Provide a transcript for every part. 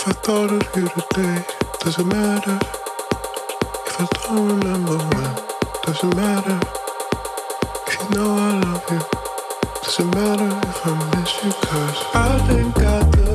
If I thought of you today, doesn't matter. If I don't remember when, doesn't matter. If you know I love you, doesn't matter if I miss you, cause I think I do.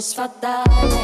Momentos fatales.